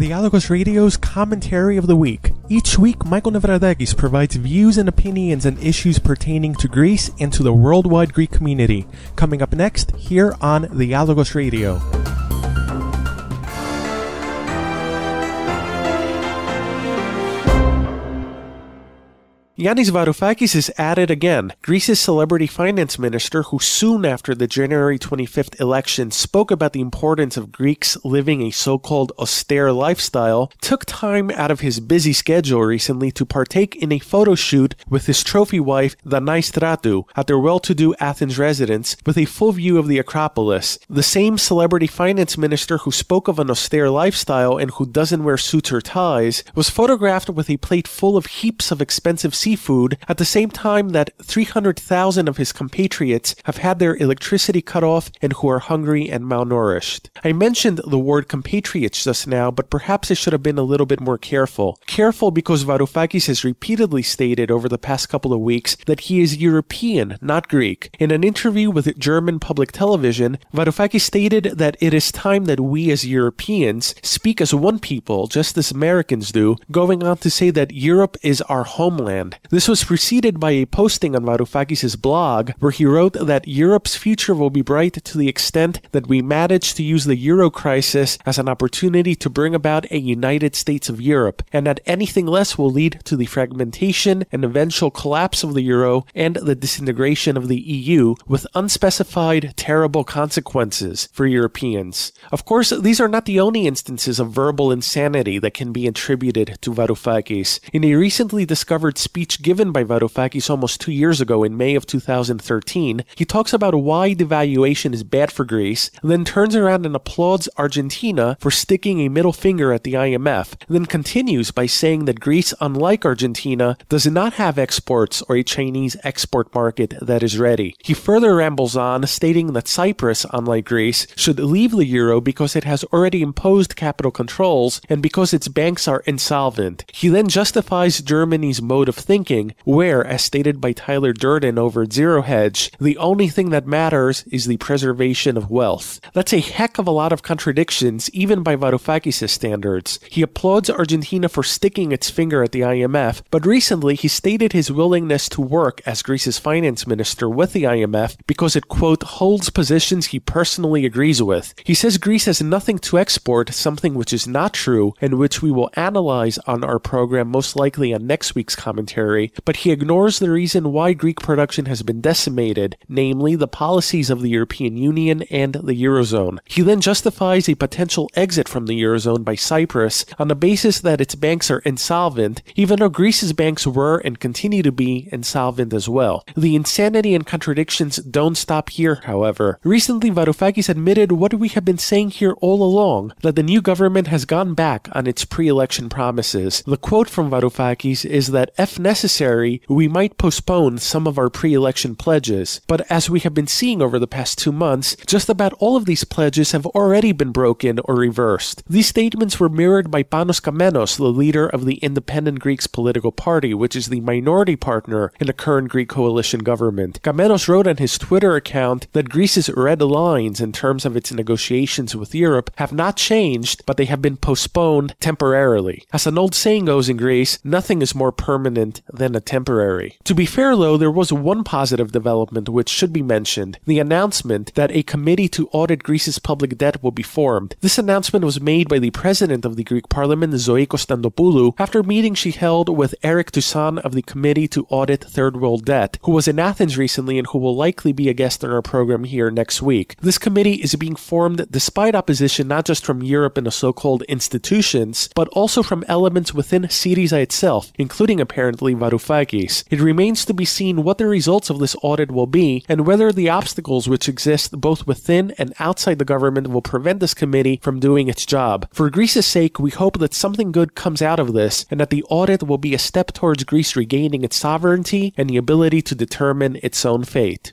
Dialogos Radio's Commentary of the Week. Each week, Michael Nevradakis provides views and opinions on issues pertaining to Greece and to the worldwide Greek community. Coming up next, here on Dialogos Radio. Yanis Varoufakis is at it again. Greece's celebrity finance minister, who soon after the January 25th election spoke about the importance of Greeks living a so-called austere lifestyle, took time out of his busy schedule recently to partake in a photo shoot with his trophy wife, Danai Stratou, at their well-to-do Athens residence with a full view of the Acropolis. The same celebrity finance minister who spoke of an austere lifestyle and who doesn't wear suits or ties was photographed with a plate full of heaps of expensive seafood at the same time that 300,000 of his compatriots have had their electricity cut off and who are hungry and malnourished. I mentioned the word compatriots just now, but perhaps I should have been a little bit more careful. Careful because Varoufakis has repeatedly stated over the past couple of weeks that he is European, not Greek. In an interview with German public television, Varoufakis stated that it is time that we as Europeans speak as one people, just as Americans do, going on to say that Europe is our homeland. This was preceded by a posting on Varoufakis' blog where he wrote that Europe's future will be bright to the extent that we manage to use the euro crisis as an opportunity to bring about a United States of Europe, and that anything less will lead to the fragmentation and eventual collapse of the euro and the disintegration of the EU with unspecified terrible consequences for Europeans. Of course, these are not the only instances of verbal insanity that can be attributed to Varoufakis. In a recently discovered speech given by Varoufakis almost two years ago in May of 2013, he talks about why devaluation is bad for Greece, and then turns around and applauds Argentina for sticking a middle finger at the IMF, and then continues by saying that Greece, unlike Argentina, does not have exports or a Chinese export market that is ready. He further rambles on, stating that Cyprus, unlike Greece, should leave the euro because it has already imposed capital controls and because its banks are insolvent. He then justifies Germany's mode of thinking, where, as stated by Tyler Durden over at Zero Hedge, the only thing that matters is the preservation of wealth. That's a heck of a lot of contradictions, even by Varoufakis' standards. He applauds Argentina for sticking its finger at the IMF, but recently he stated his willingness to work as Greece's finance minister with the IMF because it, quote, holds positions he personally agrees with. He says Greece has nothing to export, something which is not true, and which we will analyze on our program most likely on next week's commentary, but he ignores the reason why Greek production has been decimated, namely the policies of the European Union and the Eurozone. He then justifies a potential exit from the Eurozone by Cyprus on the basis that its banks are insolvent, even though Greece's banks were and continue to be insolvent as well. The insanity and contradictions don't stop here, however. Recently, Varoufakis admitted what we have been saying here all along, that the new government has gone back on its pre-election promises. The quote from Varoufakis is that if necessary, we might postpone some of our pre-election pledges. But as we have been seeing over the past two months, just about all of these pledges have already been broken or reversed. These statements were mirrored by Panos Kammenos, the leader of the Independent Greeks political party, which is the minority partner in the current Greek coalition government. Kammenos wrote on his Twitter account that Greece's red lines in terms of its negotiations with Europe have not changed, but they have been postponed temporarily. As an old saying goes in Greece, nothing is more permanent than a temporary. To be fair though, there was one positive development which should be mentioned, the announcement that a committee to audit Greece's public debt will be formed. This announcement was made by the president of the Greek parliament, Zoe Konstantopoulou, after a meeting she held with Eric Toussaint of the Committee to Audit Third World Debt, who was in Athens recently and who will likely be a guest on our program here next week. This committee is being formed despite opposition not just from Europe and the so-called institutions, but also from elements within Syriza itself, including apparently Varoufakis. It remains to be seen what the results of this audit will be and whether the obstacles which exist both within and outside the government will prevent this committee from doing its job. For Greece's sake, we hope that something good comes out of this and that the audit will be a step towards Greece regaining its sovereignty and the ability to determine its own fate.